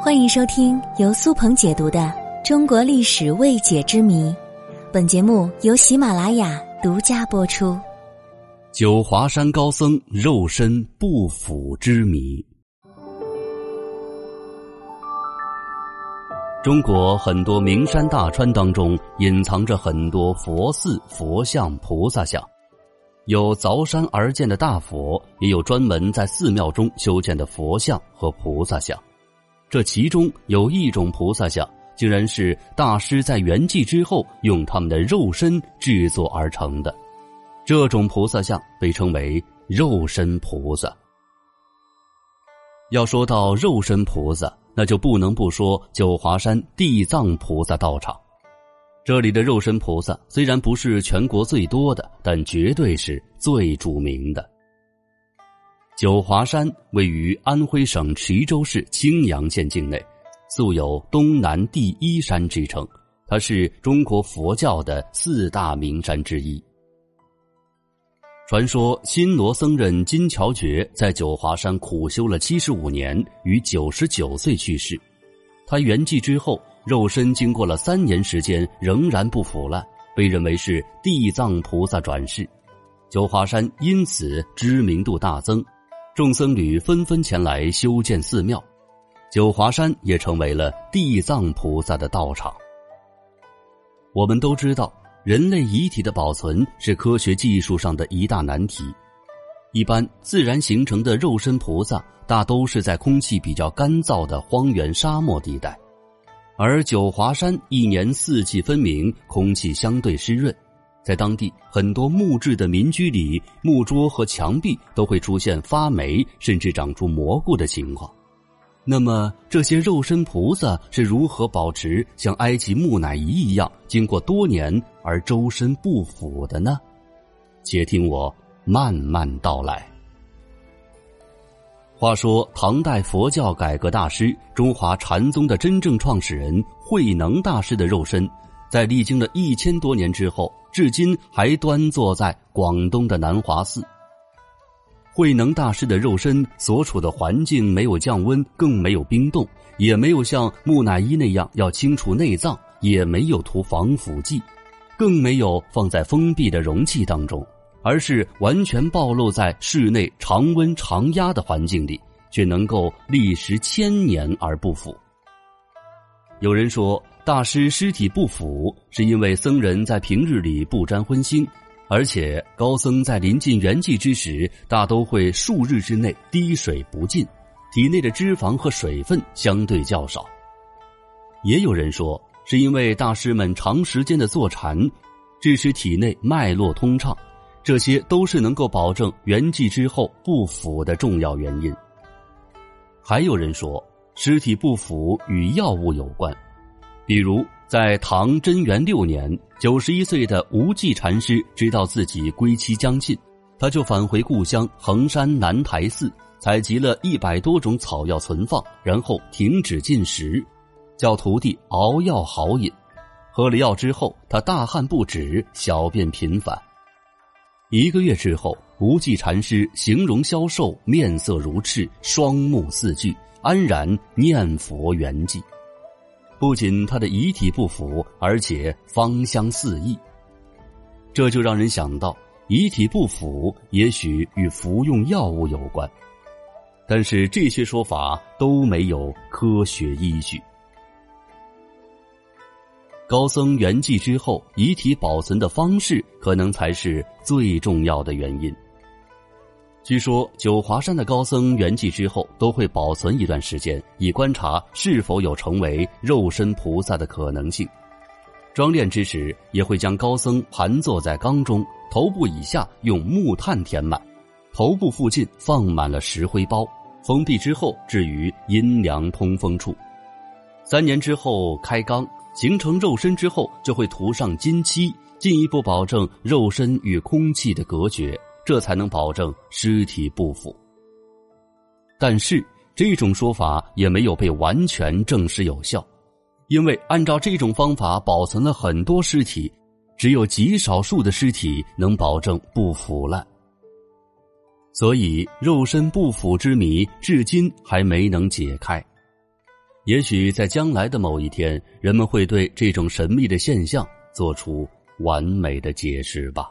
欢迎收听由苏鹏解读的《中国历史未解之谜》，本节目由喜马拉雅独家播出。九华山高僧肉身不腐之谜。中国很多名山大川当中，隐藏着很多佛寺、佛像、菩萨像，有凿山而建的大佛，也有专门在寺庙中修建的佛像和菩萨像。这其中有一种菩萨像，竟然是大师在圆寂之后用他们的肉身制作而成的。这种菩萨像被称为肉身菩萨。要说到肉身菩萨，那就不能不说九华山地藏菩萨道场。这里的肉身菩萨虽然不是全国最多的，但绝对是最著名的。九华山位于安徽省池州市青阳县境内，素有“东南第一山”之称。它是中国佛教的四大名山之一。传说新罗僧人金乔觉在九华山苦修了七十五年，于九十九岁去世。他圆寂之后，肉身经过了三年时间仍然不腐烂，被认为是地藏菩萨转世。九华山因此知名度大增。众僧侣纷纷前来修建寺庙，九华山也成为了地藏菩萨的道场。我们都知道，人类遗体的保存是科学技术上的一大难题。一般自然形成的肉身菩萨，大都是在空气比较干燥的荒原沙漠地带，而九华山一年四季分明，空气相对湿润。在当地很多木质的民居里，木桌和墙壁都会出现发霉，甚至长出蘑菇的情况。那么，这些肉身菩萨是如何保持像埃及木乃伊一样，经过多年而周身不腐的呢？且听我慢慢道来。话说，唐代佛教改革大师、中华禅宗的真正创始人慧能大师的肉身。在历经了一千多年之后，至今还端坐在广东的南华寺。慧能大师的肉身所处的环境没有降温，更没有冰冻，也没有像木乃伊那样要清除内脏，也没有涂防腐剂，更没有放在封闭的容器当中，而是完全暴露在室内常温常压的环境里，却能够历时千年而不腐。有人说。大师尸体不腐，是因为僧人在平日里不沾荤腥，而且高僧在临近圆寂之时，大都会数日之内滴水不进，体内的脂肪和水分相对较少。也有人说，是因为大师们长时间的坐禅，致使体内脉络通畅，这些都是能够保证圆寂之后不腐的重要原因。还有人说，尸体不腐与药物有关。比如，在唐贞元六年，九十一岁的无忌禅师知道自己归期将近，他就返回故乡衡山南台寺，采集了一百多种草药存放，然后停止进食，叫徒弟熬药好饮。喝了药之后，他大汗不止，小便频繁。一个月之后，无忌禅师形容消瘦，面色如赤，双目似炬，安然念佛圆寂。不仅他的遗体不腐，而且芳香四溢，这就让人想到遗体不腐也许与服用药物有关，但是这些说法都没有科学依据。高僧圆寂之后，遗体保存的方式可能才是最重要的原因。据说九华山的高僧圆寂之后都会保存一段时间，以观察是否有成为肉身菩萨的可能性。装殓之时，也会将高僧盘坐在缸中，头部以下用木炭填满，头部附近放满了石灰包，封闭之后置于阴凉通风处。三年之后开缸，形成肉身之后，就会涂上金漆，进一步保证肉身与空气的隔绝。这才能保证尸体不腐。但是这种说法也没有被完全证实有效，因为按照这种方法保存了很多尸体，只有极少数的尸体能保证不腐烂。所以肉身不腐之谜至今还没能解开。也许在将来的某一天，人们会对这种神秘的现象做出完美的解释吧。